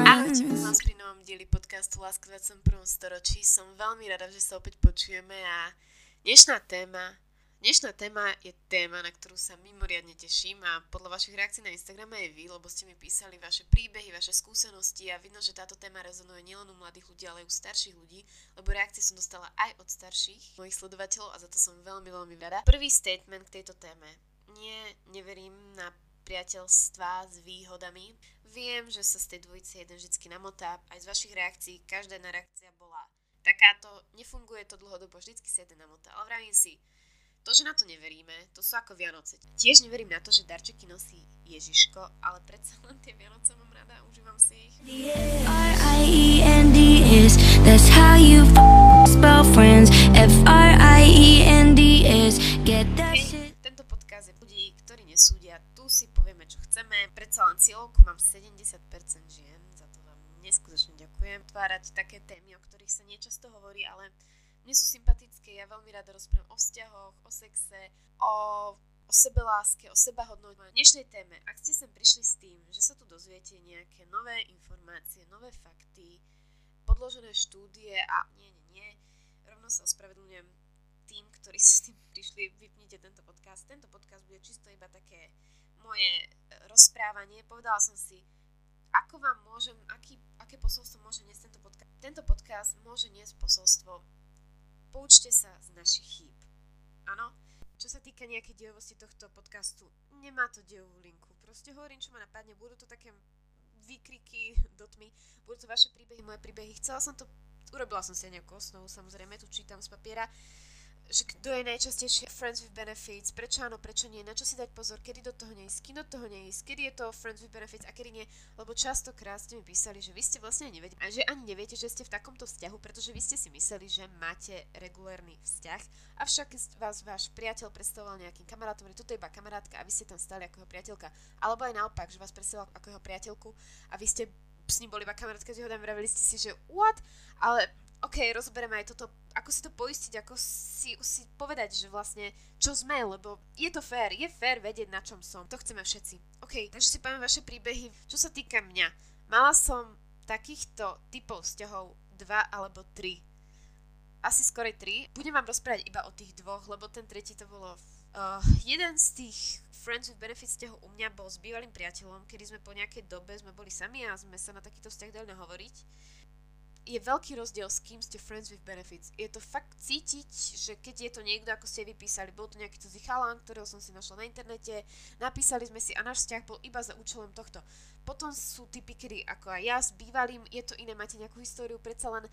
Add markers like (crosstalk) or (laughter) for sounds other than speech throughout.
Ahojte, vás pri novom dieli podcastu Láska v 21. storočí. Som veľmi rada, že sa opäť počujeme a dnešná téma Dnešná téma je téma, na ktorú sa mimoriadne teším a podľa vašich reakcií na Instagrame aj vy, lebo ste mi písali vaše príbehy, vaše skúsenosti a vidno, že táto téma rezonuje nielen u mladých ľudí, ale aj u starších ľudí, lebo reakcie som dostala aj od starších mojich sledovateľov a za to som veľmi, veľmi rada. Prvý statement k tejto téme. Nie, neverím na priateľstva s výhodami. Viem, že sa z tej dvojice jeden vždy namotá. Aj z vašich reakcií, každá jedna reakcia bola takáto, nefunguje to dlhodobo, vždycky sa jeden namotá. Ale vravím si, to, že na to neveríme, to sú ako Vianoce. Tiež neverím na to, že darčeky nosí Ježiško, ale predsa len tie Vianoce mám rada, užívam si ich. R-I-E-N-D-S, that's how you f- spell friends. F-R-I-E-N-D-S, get that shit. Si povieme, čo chceme. Predsa len cieľovku mám 70% žien, za to vám neskutočne ďakujem. Tvárať také témy, o ktorých sa niečasto hovorí, ale mne sú sympatické, ja veľmi rada rozprávam o vzťahoch, o sexe, o, o sebeláske, o sebahodnote. V dnešnej téme, ak ste sem prišli s tým, že sa tu dozviete nejaké nové informácie, nové fakty, podložené štúdie a nie, nie, nie, rovno sa ospravedlňujem tým, ktorí (laughs) s tým prišli, vypnite tento podcast. Tento podcast bude čisto iba také moje e, rozprávanie. Povedala som si, ako vám môžem, aký, aké posolstvo môže niesť tento podcast. Tento podcast môže niesť posolstvo poučte sa z našich chýb. Áno? Čo sa týka nejakej dejovosti tohto podcastu, nemá to dejovú linku. Proste hovorím, čo ma napadne. Budú to také výkriky do tmy, budú to vaše príbehy, moje príbehy. Chcela som to, urobila som si nejakú osnovu, samozrejme, tu čítam z papiera že kto je najčastejšie friends with benefits, prečo áno, prečo nie, na čo si dať pozor, kedy do toho neísť, kedy do toho neísť, kedy je to friends with benefits a kedy nie, lebo častokrát ste mi písali, že vy ste vlastne nevedeli, a že ani neviete, že ste v takomto vzťahu, pretože vy ste si mysleli, že máte regulérny vzťah, avšak vás váš priateľ predstavoval nejakým kamarátom, že toto je iba kamarátka a vy ste tam stali ako jeho priateľka, alebo aj naopak, že vás predstavoval ako jeho priateľku a vy ste s ním boli iba kamarátka s jeho vravili ste si, že what, ale OK, rozoberieme aj toto, ako si to poistiť, ako si, si povedať, že vlastne čo sme, lebo je to fér, je fér vedieť na čom som, to chceme všetci. OK, takže si poviem vaše príbehy. Čo sa týka mňa, mala som takýchto typov vzťahov dva alebo tri. Asi skorej tri. Budem vám rozprávať iba o tých dvoch, lebo ten tretí to bolo... Uh, jeden z tých Friends with Benefits vzťahov u mňa bol s bývalým priateľom, kedy sme po nejakej dobe sme boli sami a sme sa na takýto vzťah dali nahovoriť je veľký rozdiel s kým ste friends with benefits. Je to fakt cítiť, že keď je to niekto, ako ste vypísali, bol to nejaký cudzí chalán, ktorého som si našla na internete, napísali sme si a náš vzťah bol iba za účelom tohto. Potom sú typy, kedy ako aj ja s bývalým, je to iné, máte nejakú históriu, predsa len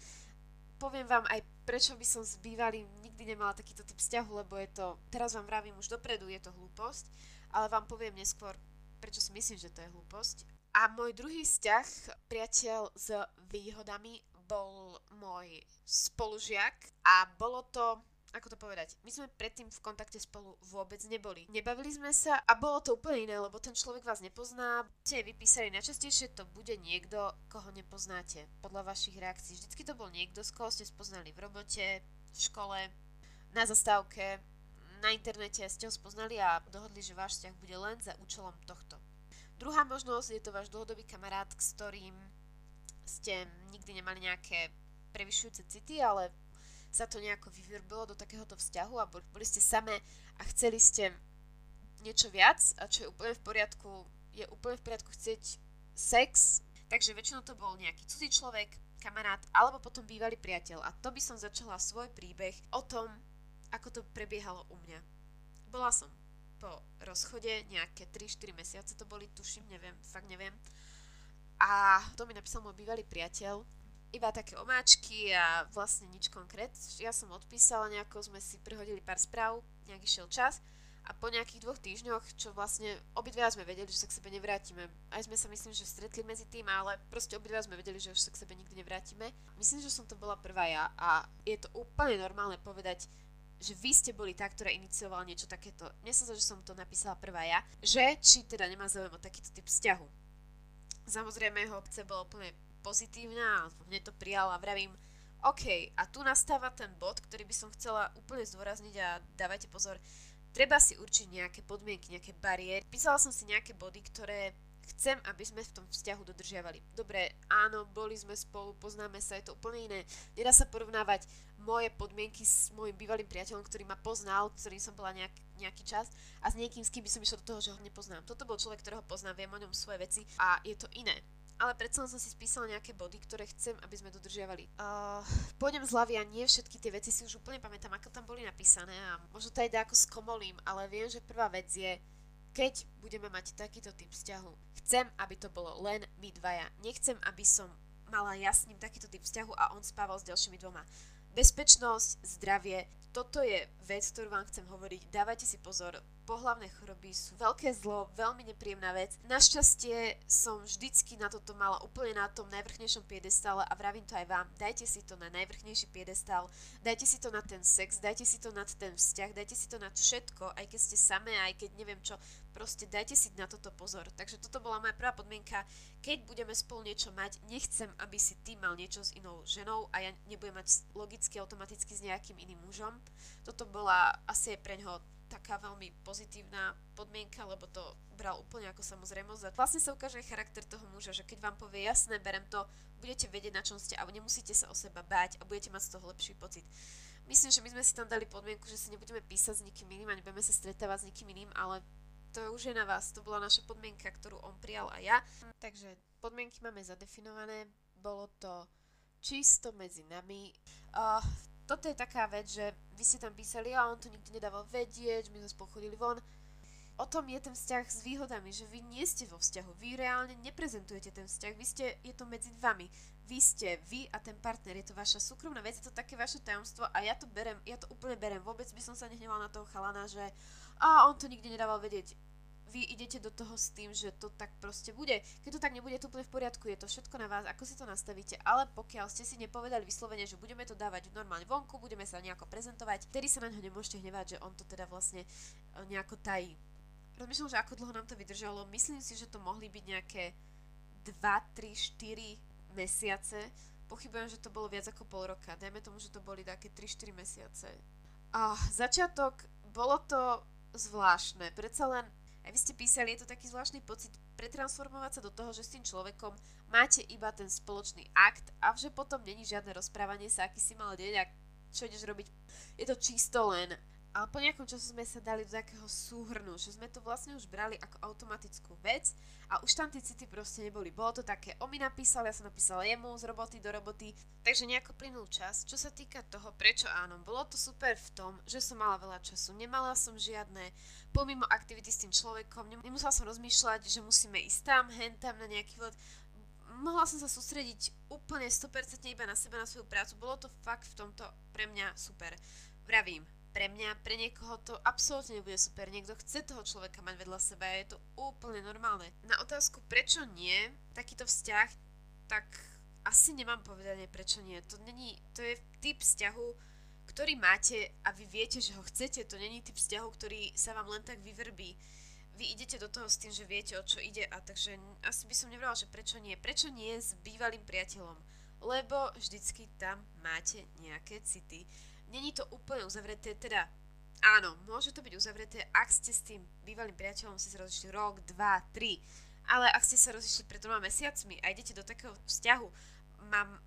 poviem vám aj prečo by som s bývalým nikdy nemala takýto typ vzťahu, lebo je to, teraz vám vravím už dopredu, je to hlúposť, ale vám poviem neskôr, prečo si myslím, že to je hlúposť. A môj druhý vzťah, priateľ s výhodami, bol môj spolužiak a bolo to ako to povedať, my sme predtým v kontakte spolu vôbec neboli. Nebavili sme sa a bolo to úplne iné, lebo ten človek vás nepozná. Ste vypísali najčastejšie, to bude niekto, koho nepoznáte, podľa vašich reakcií. Vždycky to bol niekto, z koho ste spoznali v robote, v škole, na zastávke, na internete ste ho spoznali a dohodli, že váš vzťah bude len za účelom tohto. Druhá možnosť je to váš dlhodobý kamarát, s ktorým ste nikdy nemali nejaké prevyšujúce city, ale sa to nejako vyvirbilo do takéhoto vzťahu a boli ste samé a chceli ste niečo viac a čo je úplne v poriadku, je úplne v poriadku chcieť sex, takže väčšinou to bol nejaký cudzí človek, kamarát alebo potom bývalý priateľ a to by som začala svoj príbeh o tom, ako to prebiehalo u mňa. Bola som po rozchode nejaké 3-4 mesiace to boli, tuším, neviem, fakt neviem. A to mi napísal môj bývalý priateľ, iba také omáčky a vlastne nič konkrét. Ja som odpísala nejako, sme si prehodili pár správ, nejaký šiel čas a po nejakých dvoch týždňoch, čo vlastne obidva sme vedeli, že sa k sebe nevrátime. Aj sme sa myslím, že stretli medzi tým, ale proste obidva sme vedeli, že už sa k sebe nikdy nevrátime. Myslím, že som to bola prvá ja a je to úplne normálne povedať, že vy ste boli tá, ktorá iniciovala niečo takéto. Mne sa že som to napísala prvá ja, že či teda nemá záujem o takýto typ vzťahu. Samozrejme jeho obce bolo úplne pozitívna a mne to prijala vravím, OK, a tu nastáva ten bod, ktorý by som chcela úplne zdôrazniť a dávajte pozor, treba si určiť nejaké podmienky, nejaké bariéry. Písala som si nejaké body, ktoré Chcem, aby sme v tom vzťahu dodržiavali. Dobre, áno, boli sme spolu, poznáme sa, je to úplne iné. Nedá sa porovnávať moje podmienky s môjim bývalým priateľom, ktorý ma poznal, ktorým som bola nejak, nejaký čas a s niekým, s kým by som išla do toho, že ho nepoznám. Toto bol človek, ktorého poznám, viem o ňom svoje veci a je to iné ale predsa som si spísala nejaké body, ktoré chcem, aby sme dodržiavali. Uh, pôjdem z hlavy a nie všetky tie veci si už úplne pamätám, ako tam boli napísané a možno to aj ako skomolím, ale viem, že prvá vec je, keď budeme mať takýto typ vzťahu, chcem, aby to bolo len my dvaja. Nechcem, aby som mala ja s ním takýto typ vzťahu a on spával s ďalšími dvoma. Bezpečnosť, zdravie, toto je vec, ktorú vám chcem hovoriť. Dávajte si pozor, pohlavné choroby sú veľké zlo, veľmi nepríjemná vec. Našťastie som vždycky na toto mala úplne na tom najvrchnejšom piedestále a vravím to aj vám. Dajte si to na najvrchnejší piedestál, dajte si to na ten sex, dajte si to na ten vzťah, dajte si to na všetko, aj keď ste samé, aj keď neviem čo. Proste dajte si na toto pozor. Takže toto bola moja prvá podmienka. Keď budeme spolu niečo mať, nechcem, aby si ty mal niečo s inou ženou a ja nebudem mať logicky, automaticky s nejakým iným mužom. Toto bola asi aj pre ňoho taká veľmi pozitívna podmienka, lebo to bral úplne ako samozrejmosť. Vlastne sa ukáže aj charakter toho muža, že keď vám povie jasné, berem to, budete vedieť, na čom ste a nemusíte sa o seba báť a budete mať z toho lepší pocit. Myslím, že my sme si tam dali podmienku, že si nebudeme písať s nikým iným a nebudeme sa stretávať s nikým iným, ale to už je na vás. To bola naša podmienka, ktorú on prijal a ja. Takže podmienky máme zadefinované. Bolo to čisto medzi nami. Uh, toto je taká vec, že vy ste tam písali a on to nikdy nedával vedieť, my sme spolu chodili von. O tom je ten vzťah s výhodami, že vy nie ste vo vzťahu, vy reálne neprezentujete ten vzťah, vy ste, je to medzi vami. Vy ste vy a ten partner, je to vaša súkromná vec, je to také vaše tajomstvo a ja to berem, ja to úplne berem. Vôbec by som sa nehnevala na toho chalana, že a on to nikdy nedával vedieť vy idete do toho s tým, že to tak proste bude. Keď to tak nebude, to úplne v poriadku, je to všetko na vás, ako si to nastavíte, ale pokiaľ ste si nepovedali vyslovene, že budeme to dávať normálne vonku, budeme sa nejako prezentovať, vtedy sa na ňo nemôžete hnevať, že on to teda vlastne e, nejako tají. Rozmýšľam, že ako dlho nám to vydržalo. Myslím si, že to mohli byť nejaké 2, 3, 4 mesiace. Pochybujem, že to bolo viac ako pol roka. Dajme tomu, že to boli také 3-4 mesiace. A začiatok, bolo to zvláštne. Predsa len aj vy ste písali, je to taký zvláštny pocit pretransformovať sa do toho, že s tým človekom máte iba ten spoločný akt a že potom není žiadne rozprávanie sa, aký si mal deň a čo ideš robiť. Je to čisto len ale po nejakom času sme sa dali do takého súhrnu, že sme to vlastne už brali ako automatickú vec a už tam tie city proste neboli. Bolo to také, on mi napísal, ja som napísala jemu z roboty do roboty, takže nejako plynul čas. Čo sa týka toho, prečo áno, bolo to super v tom, že som mala veľa času, nemala som žiadne pomimo aktivity s tým človekom, nemusela som rozmýšľať, že musíme ísť tam, hen tam na nejaký let, mohla som sa sústrediť úplne 100% iba na seba, na svoju prácu. Bolo to fakt v tomto pre mňa super. Vravím, pre mňa, pre niekoho to absolútne nebude super. Niekto chce toho človeka mať vedľa seba a je to úplne normálne. Na otázku, prečo nie takýto vzťah, tak asi nemám povedanie, prečo nie. To, není, to je typ vzťahu, ktorý máte a vy viete, že ho chcete. To není typ vzťahu, ktorý sa vám len tak vyvrbí. Vy idete do toho s tým, že viete, o čo ide a takže asi by som nevrala, že prečo nie. Prečo nie s bývalým priateľom? Lebo vždycky tam máte nejaké city není to úplne uzavreté, teda áno, môže to byť uzavreté, ak ste s tým bývalým priateľom si sa rozišli rok, dva, tri, ale ak ste sa rozišli pred troma mesiacmi a idete do takého vzťahu, mám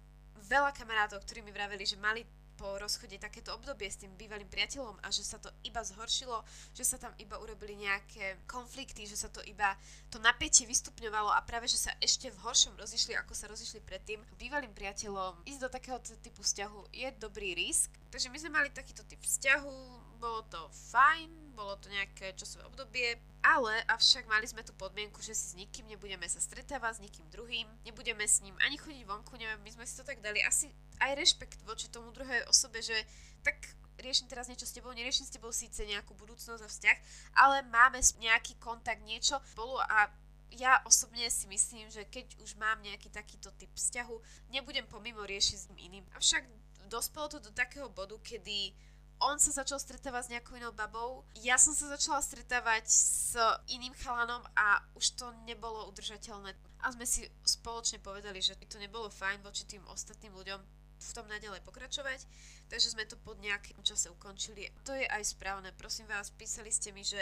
veľa kamarátov, ktorí mi vraveli, že mali po rozchode takéto obdobie s tým bývalým priateľom a že sa to iba zhoršilo, že sa tam iba urobili nejaké konflikty, že sa to iba to napätie vystupňovalo a práve, že sa ešte v horšom rozišli, ako sa rozišli predtým. Bývalým priateľom ísť do takého typu vzťahu je dobrý risk. Takže my sme mali takýto typ vzťahu, bolo to fajn, bolo to nejaké časové obdobie, ale avšak mali sme tu podmienku, že si s nikým nebudeme sa stretávať, s nikým druhým, nebudeme s ním ani chodiť vonku, neviem, my sme si to tak dali asi aj rešpekt voči tomu druhej osobe, že tak riešim teraz niečo s tebou, neriešim s tebou síce nejakú budúcnosť a vzťah, ale máme nejaký kontakt, niečo spolu a ja osobne si myslím, že keď už mám nejaký takýto typ vzťahu, nebudem pomimo riešiť s iným. Avšak dospelo to do takého bodu, kedy on sa začal stretávať s nejakou inou babou, ja som sa začala stretávať s iným chalanom a už to nebolo udržateľné. A sme si spoločne povedali, že by to nebolo fajn voči tým ostatným ľuďom v tom naďalej pokračovať, takže sme to po nejakým čase ukončili. To je aj správne, prosím vás, písali ste mi, že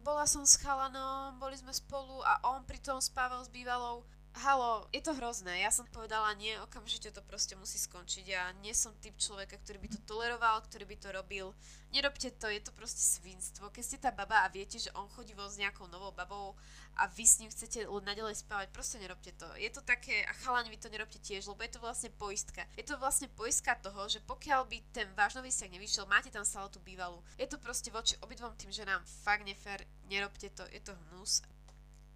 bola som s chalanom, boli sme spolu a on pritom spával s bývalou halo, je to hrozné. Ja som povedala nie, okamžite to proste musí skončiť. Ja nie som typ človeka, ktorý by to toleroval, ktorý by to robil. Nerobte to, je to proste svinstvo. Keď ste tá baba a viete, že on chodí von s nejakou novou babou a vy s ním chcete nadalej spávať, proste nerobte to. Je to také, a chalani vy to nerobte tiež, lebo je to vlastne poistka. Je to vlastne poistka toho, že pokiaľ by ten váš nový vzťah nevyšiel, máte tam stále tú bývalú. Je to proste voči obidvom tým ženám fakt nefér, nerobte to, je to hnus.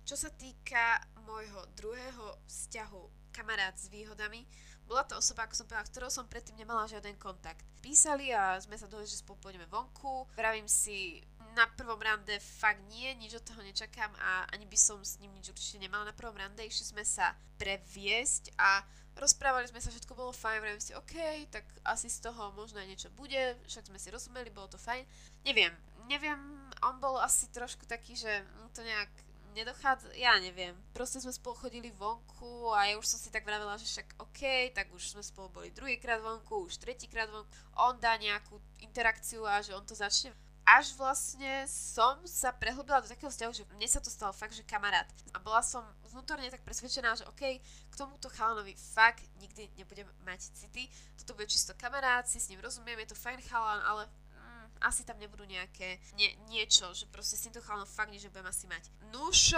Čo sa týka môjho druhého vzťahu kamarát s výhodami, bola to osoba, ako som povedala, ktorou som predtým nemala žiaden kontakt. Písali a sme sa dohodli, že spolu pôjdeme vonku. Vravím si, na prvom rande fakt nie, nič od toho nečakám a ani by som s ním nič určite nemala na prvom rande. Išli sme sa previesť a rozprávali sme sa, všetko bolo fajn, vravím si, OK, tak asi z toho možno aj niečo bude, však sme si rozumeli, bolo to fajn. Neviem, neviem, on bol asi trošku taký, že to nejak nedochádza, ja neviem. Proste sme spolu chodili vonku a ja už som si tak vravela, že však OK, tak už sme spolu boli druhýkrát vonku, už tretíkrát vonku. On dá nejakú interakciu a že on to začne až vlastne som sa prehlbila do takého vzťahu, že mne sa to stalo fakt, že kamarát. A bola som vnútorne tak presvedčená, že OK, k tomuto chalanovi fakt nikdy nebudem mať city. Toto bude čisto kamarát, si s ním rozumiem, je to fajn chalan, ale asi tam nebudú nejaké nie, niečo, že proste s týmto chalanom fakt nič nebudem asi mať. Nuž,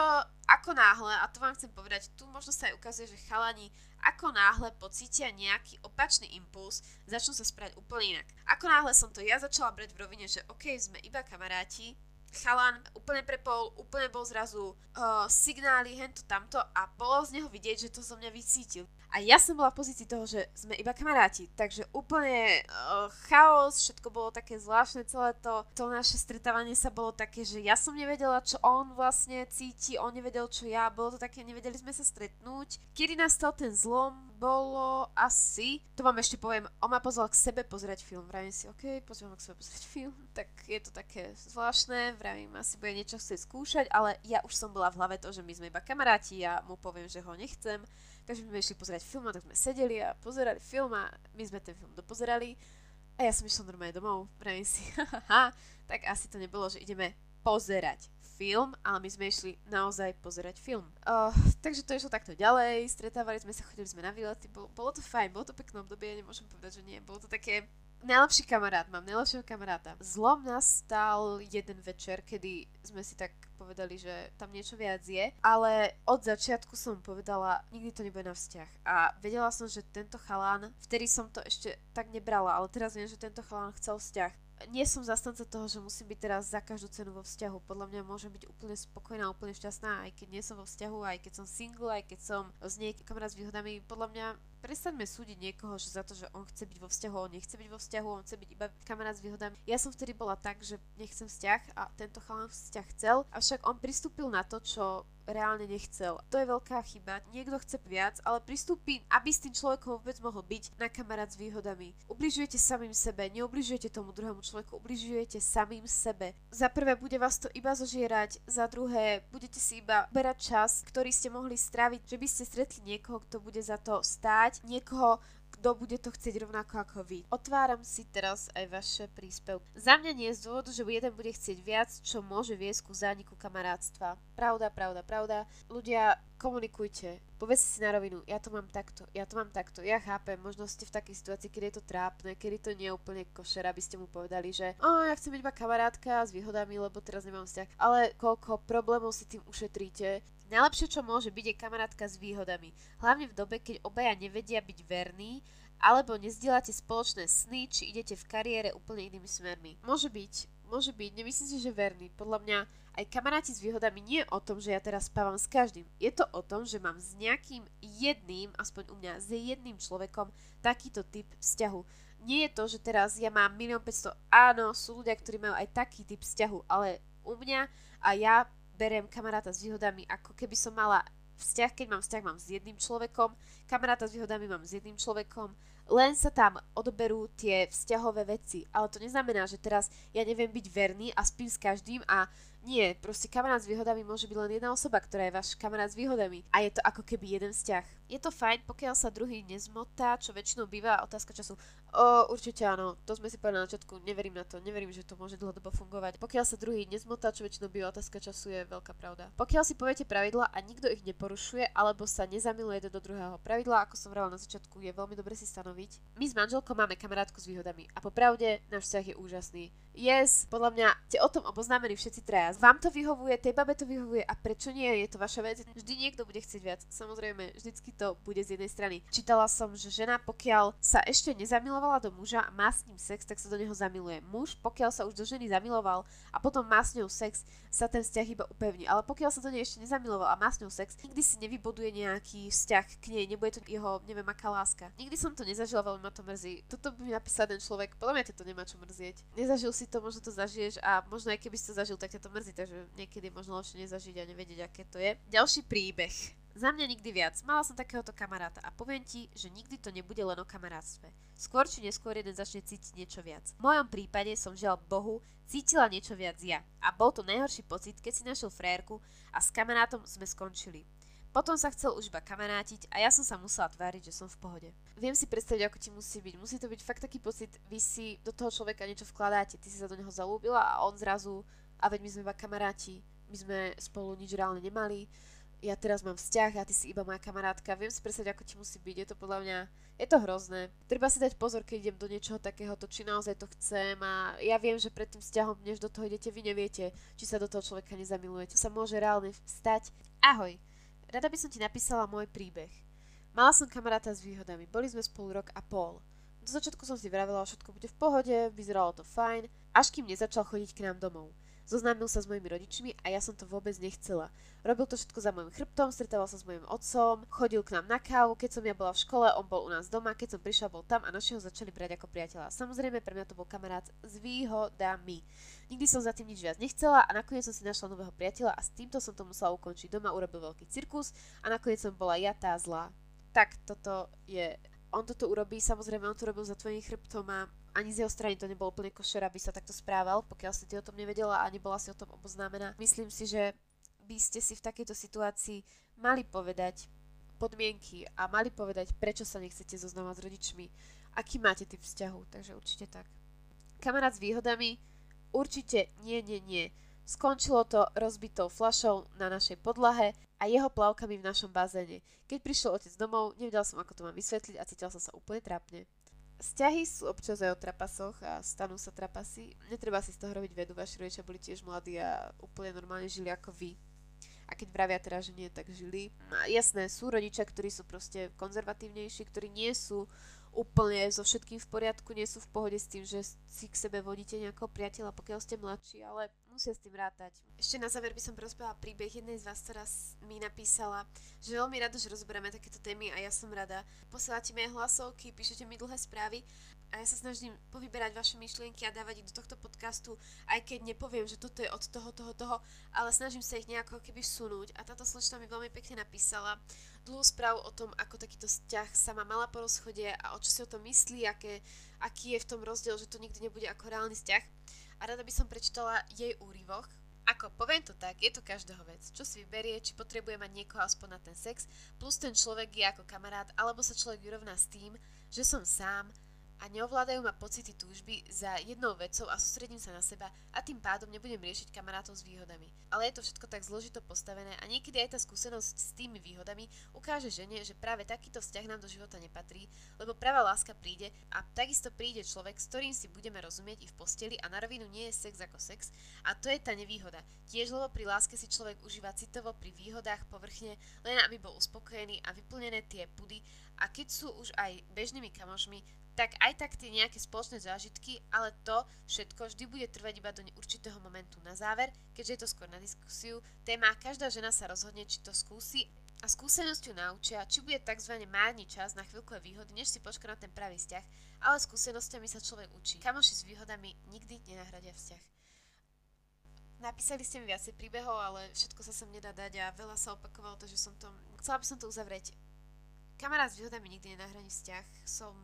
ako náhle, a to vám chcem povedať, tu možno sa aj ukazuje, že chalani ako náhle pocítia nejaký opačný impuls, začnú sa správať úplne inak. Ako náhle som to ja začala brať v rovine, že OK, sme iba kamaráti, chalan úplne prepol, úplne bol zrazu uh, signály, hento tamto a bolo z neho vidieť, že to zo mňa vycítil. A ja som bola v pozícii toho, že sme iba kamaráti, takže úplne uh, chaos, všetko bolo také zvláštne, celé to, to naše stretávanie sa bolo také, že ja som nevedela, čo on vlastne cíti, on nevedel, čo ja, bolo to také, nevedeli sme sa stretnúť. Kedy nastal ten zlom, bolo asi, to vám ešte poviem, on ma pozval k sebe pozrieť film, vravím si, ok, pozvem k sebe pozrieť film, (laughs) tak je to také zvláštne, vravím, asi bude niečo chcieť skúšať, ale ja už som bola v hlave to, že my sme iba kamaráti, ja mu poviem, že ho nechcem, Takže sme išli pozerať film a tak sme sedeli a pozerali film a my sme ten film dopozerali. A ja som išla normálne domov, pravím si, (laughs) tak asi to nebolo, že ideme pozerať film, ale my sme išli naozaj pozerať film. Uh, takže to išlo takto ďalej, stretávali sme sa, chodili sme na výlety, bolo, bolo to fajn, bolo to pekné obdobie, nemôžem povedať, že nie, bolo to také najlepší kamarát, mám najlepšieho kamaráta. Zlom nastal jeden večer, kedy sme si tak povedali, že tam niečo viac je, ale od začiatku som povedala, nikdy to nebude na vzťah. A vedela som, že tento chalán, vtedy som to ešte tak nebrala, ale teraz viem, že tento chalán chcel vzťah nie som zastanca toho, že musím byť teraz za každú cenu vo vzťahu. Podľa mňa môžem byť úplne spokojná, úplne šťastná, aj keď nie som vo vzťahu, aj keď som single, aj keď som s niekým kamarát s výhodami. Podľa mňa prestaňme súdiť niekoho, že za to, že on chce byť vo vzťahu, on nechce byť vo vzťahu, on chce byť iba kamarát s výhodami. Ja som vtedy bola tak, že nechcem vzťah a tento chalán vzťah chcel, avšak on pristúpil na to, čo reálne nechcel. To je veľká chyba. Niekto chce viac, ale pristúpi, aby s tým človekom vôbec mohol byť na kamarát s výhodami. Ubližujete samým sebe, neubližujete tomu druhému človeku, ubližujete samým sebe. Za prvé bude vás to iba zožierať, za druhé budete si iba berať čas, ktorý ste mohli stráviť, že by ste stretli niekoho, kto bude za to stáť niekoho, kto bude to chcieť rovnako ako vy. Otváram si teraz aj vaše príspevky. Za mňa nie je z dôvodu, že jeden bude chcieť viac, čo môže viesť ku zániku kamarátstva. Pravda, pravda, pravda. Ľudia, komunikujte. Povedzte si na rovinu, ja to mám takto, ja to mám takto, ja chápem, možno ste v takej situácii, kedy je to trápne, kedy to nie je úplne košer, aby ste mu povedali, že o, ja chcem byť iba kamarátka s výhodami, lebo teraz nemám vzťah. Ale koľko problémov si tým ušetríte, Najlepšie, čo môže byť, je kamarátka s výhodami. Hlavne v dobe, keď obaja nevedia byť verní, alebo nezdielate spoločné sny, či idete v kariére úplne inými smermi. Môže byť, môže byť, nemyslím si, že verný. Podľa mňa aj kamaráti s výhodami nie je o tom, že ja teraz spávam s každým. Je to o tom, že mám s nejakým jedným, aspoň u mňa, s jedným človekom takýto typ vzťahu. Nie je to, že teraz ja mám 1 500, áno, sú ľudia, ktorí majú aj taký typ vzťahu, ale u mňa a ja beriem kamaráta s výhodami, ako keby som mala vzťah, keď mám vzťah, mám s jedným človekom, kamaráta s výhodami mám s jedným človekom, len sa tam odoberú tie vzťahové veci. Ale to neznamená, že teraz ja neviem byť verný a spím s každým a nie, proste kamarát s výhodami môže byť len jedna osoba, ktorá je váš kamarát s výhodami. A je to ako keby jeden vzťah. Je to fajn, pokiaľ sa druhý nezmotá, čo väčšinou býva otázka času. O, určite áno, to sme si povedali na začiatku, neverím na to, neverím, že to môže dlhodobo fungovať. Pokiaľ sa druhý nezmotá, čo väčšinou býva otázka času, je veľká pravda. Pokiaľ si poviete pravidla a nikto ich neporušuje, alebo sa nezamiluje do druhého pravidla, ako som vravala na začiatku, je veľmi dobre si stanoviť. My s manželkou máme kamarátku s výhodami a popravde náš vzťah je úžasný. Yes, podľa mňa ste o tom oboznámení všetci traja. Vám to vyhovuje, tej babe to vyhovuje a prečo nie? Je to vaša vec. Vždy niekto bude chcieť viac. Samozrejme, vždycky to bude z jednej strany. Čítala som, že žena, pokiaľ sa ešte nezamilovala do muža a má s ním sex, tak sa do neho zamiluje. Muž, pokiaľ sa už do ženy zamiloval a potom má s ňou sex, sa ten vzťah iba upevní. Ale pokiaľ sa do nej ešte nezamiloval a má s ňou sex, nikdy si nevybuduje nejaký vzťah k nej, nebude to jeho, neviem, aká láska. Nikdy som to nezažila, veľmi ma to mrzí. Toto by mi napísal ten človek, podľa mňa to nemá čo mrzieť. Nezažil si to, možno to zažiješ a možno aj keby si to zažil, tak ťa to mrzí, takže niekedy možno lepšie nezažiť a nevedieť, aké to je. Ďalší príbeh. Za mňa nikdy viac. Mala som takéhoto kamaráta a poviem ti, že nikdy to nebude len o kamarátstve. Skôr či neskôr jeden začne cítiť niečo viac. V mojom prípade som žiaľ Bohu cítila niečo viac ja. A bol to najhorší pocit, keď si našiel frérku a s kamarátom sme skončili. Potom sa chcel už iba kamarátiť a ja som sa musela tváriť, že som v pohode. Viem si predstaviť, ako ti musí byť. Musí to byť fakt taký pocit, vy si do toho človeka niečo vkladáte, ty si sa do neho zalúbila a on zrazu, a veď my sme iba kamaráti, my sme spolu nič reálne nemali, ja teraz mám vzťah a ty si iba moja kamarátka. Viem si predstaviť, ako ti musí byť. Je to podľa mňa, je to hrozné. Treba si dať pozor, keď idem do niečoho takéhoto, či naozaj to chcem a ja viem, že pred tým vzťahom, než do toho idete, vy neviete, či sa do toho človeka nezamilujete. To sa môže reálne stať. Ahoj, Rada by som ti napísala môj príbeh. Mala som kamaráta s výhodami, boli sme spolu rok a pol. Do začiatku som si vravela, všetko bude v pohode, vyzeralo to fajn, až kým nezačal chodiť k nám domov. Zoznámil sa s mojimi rodičmi a ja som to vôbec nechcela. Robil to všetko za môjim chrbtom, stretával sa s mojim otcom, chodil k nám na kávu, keď som ja bola v škole, on bol u nás doma, keď som prišla, bol tam a naši ho začali brať ako priateľa. Samozrejme, pre mňa to bol kamarát s výhodami. Nikdy som za tým nič viac nechcela a nakoniec som si našla nového priateľa a s týmto som to musela ukončiť. Doma urobil veľký cirkus a nakoniec som bola ja tá zlá. Tak toto je on toto urobí, samozrejme on to robil za tvojim chrbtom a ani z jeho strany to nebolo úplne košer, aby sa takto správal, pokiaľ si ty o tom nevedela a nebola si o tom oboznámená. Myslím si, že by ste si v takejto situácii mali povedať podmienky a mali povedať, prečo sa nechcete zoznávať s rodičmi, aký máte typ vzťahu, takže určite tak. Kamarát s výhodami? Určite nie, nie, nie. Skončilo to rozbitou flašou na našej podlahe a jeho plavkami v našom bazéne. Keď prišiel otec domov, nevedel som, ako to mám vysvetliť a cítil som sa úplne trápne. Vzťahy sú občas aj o trapasoch a stanú sa trapasy. Netreba si z toho robiť vedu, vaši rodičia boli tiež mladí a úplne normálne žili ako vy. A keď vravia teraz, že nie, tak žili. A jasné, sú rodičia, ktorí sú proste konzervatívnejší, ktorí nie sú úplne so všetkým v poriadku, nie sú v pohode s tým, že si k sebe vodíte nejakého priateľa, pokiaľ ste mladší, ale musia s tým rátať. Ešte na záver by som porozprávala príbeh jednej z vás, ktorá mi napísala, že veľmi rada, že rozberáme takéto témy a ja som rada. Posielate mi hlasovky, píšete mi dlhé správy a ja sa snažím povyberať vaše myšlienky a dávať ich do tohto podcastu, aj keď nepoviem, že toto je od toho, toho, toho, ale snažím sa ich nejako keby sunúť a táto slečna mi veľmi pekne napísala dlhú správu o tom, ako takýto vzťah sa má mala po rozchode a o čo si o tom myslí, aké, aký je v tom rozdiel, že to nikdy nebude ako reálny vzťah a rada by som prečítala jej úryvoch. Ako, poviem to tak, je to každého vec. Čo si vyberie, či potrebuje mať niekoho aspoň na ten sex, plus ten človek je ako kamarát, alebo sa človek vyrovná s tým, že som sám, a neovládajú ma pocity túžby za jednou vecou a sústredím sa na seba a tým pádom nebudem riešiť kamarátov s výhodami. Ale je to všetko tak zložito postavené a niekedy aj tá skúsenosť s tými výhodami ukáže žene, že práve takýto vzťah nám do života nepatrí, lebo práva láska príde a takisto príde človek, s ktorým si budeme rozumieť i v posteli a na rovinu nie je sex ako sex a to je tá nevýhoda. Tiež lebo pri láske si človek užíva citovo pri výhodách povrchne, len aby bol uspokojený a vyplnené tie pudy a keď sú už aj bežnými kamošmi, tak aj tak tie nejaké spoločné zážitky, ale to všetko vždy bude trvať iba do určitého momentu. Na záver, keďže je to skôr na diskusiu, téma každá žena sa rozhodne, či to skúsi a skúsenosťou naučia, či bude tzv. márny čas na chvíľkové výhody, než si počka na ten pravý vzťah, ale skúsenosťami sa človek učí. Kamoši s výhodami nikdy nenahradia vzťah. Napísali ste mi viacej príbehov, ale všetko sa sem nedá dať a veľa sa opakovalo to, že som to... Chcela by som to uzavrieť Kamarát s výhodami nikdy nenahrání vzťah. Som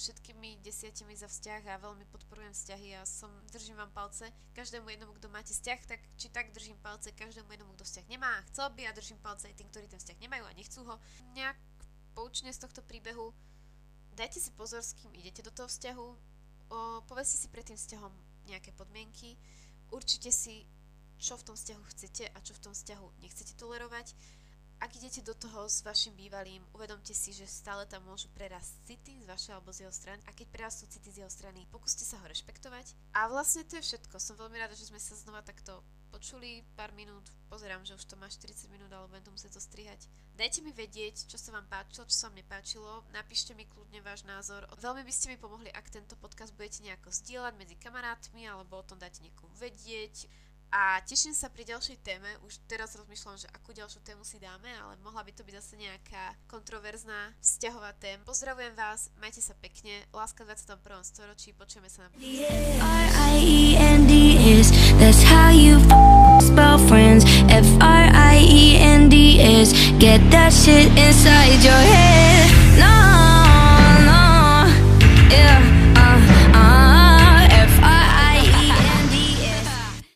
všetkými desiatimi za vzťah a veľmi podporujem vzťahy a som, držím vám palce. Každému jednomu, kto máte vzťah, tak či tak držím palce. Každému jednomu, kto vzťah nemá a chcel by a držím palce aj tým, ktorí ten vzťah nemajú a nechcú ho. Nejak poučne z tohto príbehu dajte si pozor, s kým idete do toho vzťahu, o, povedzte si pred tým vzťahom nejaké podmienky, určite si, čo v tom vzťahu chcete a čo v tom vzťahu nechcete tolerovať ak idete do toho s vašim bývalým, uvedomte si, že stále tam môžu prerásť city z vašej alebo z jeho strany a keď prerastú city z jeho strany, pokúste sa ho rešpektovať. A vlastne to je všetko. Som veľmi rada, že sme sa znova takto počuli pár minút. Pozerám, že už to má 40 minút, ale budem to musieť to strihať. Dajte mi vedieť, čo sa vám páčilo, čo sa vám nepáčilo. Napíšte mi kľudne váš názor. Veľmi by ste mi pomohli, ak tento podcast budete nejako zdieľať medzi kamarátmi alebo o tom dáte niekomu vedieť a teším sa pri ďalšej téme, už teraz rozmýšľam, že akú ďalšiu tému si dáme, ale mohla by to byť zase nejaká kontroverzná vzťahová téma. Pozdravujem vás, majte sa pekne, láska v 21. storočí, počujeme sa na R-I-E-N-D-S That's how you spell friends. F-R-I-E-N-D-S Get that shit inside your head. No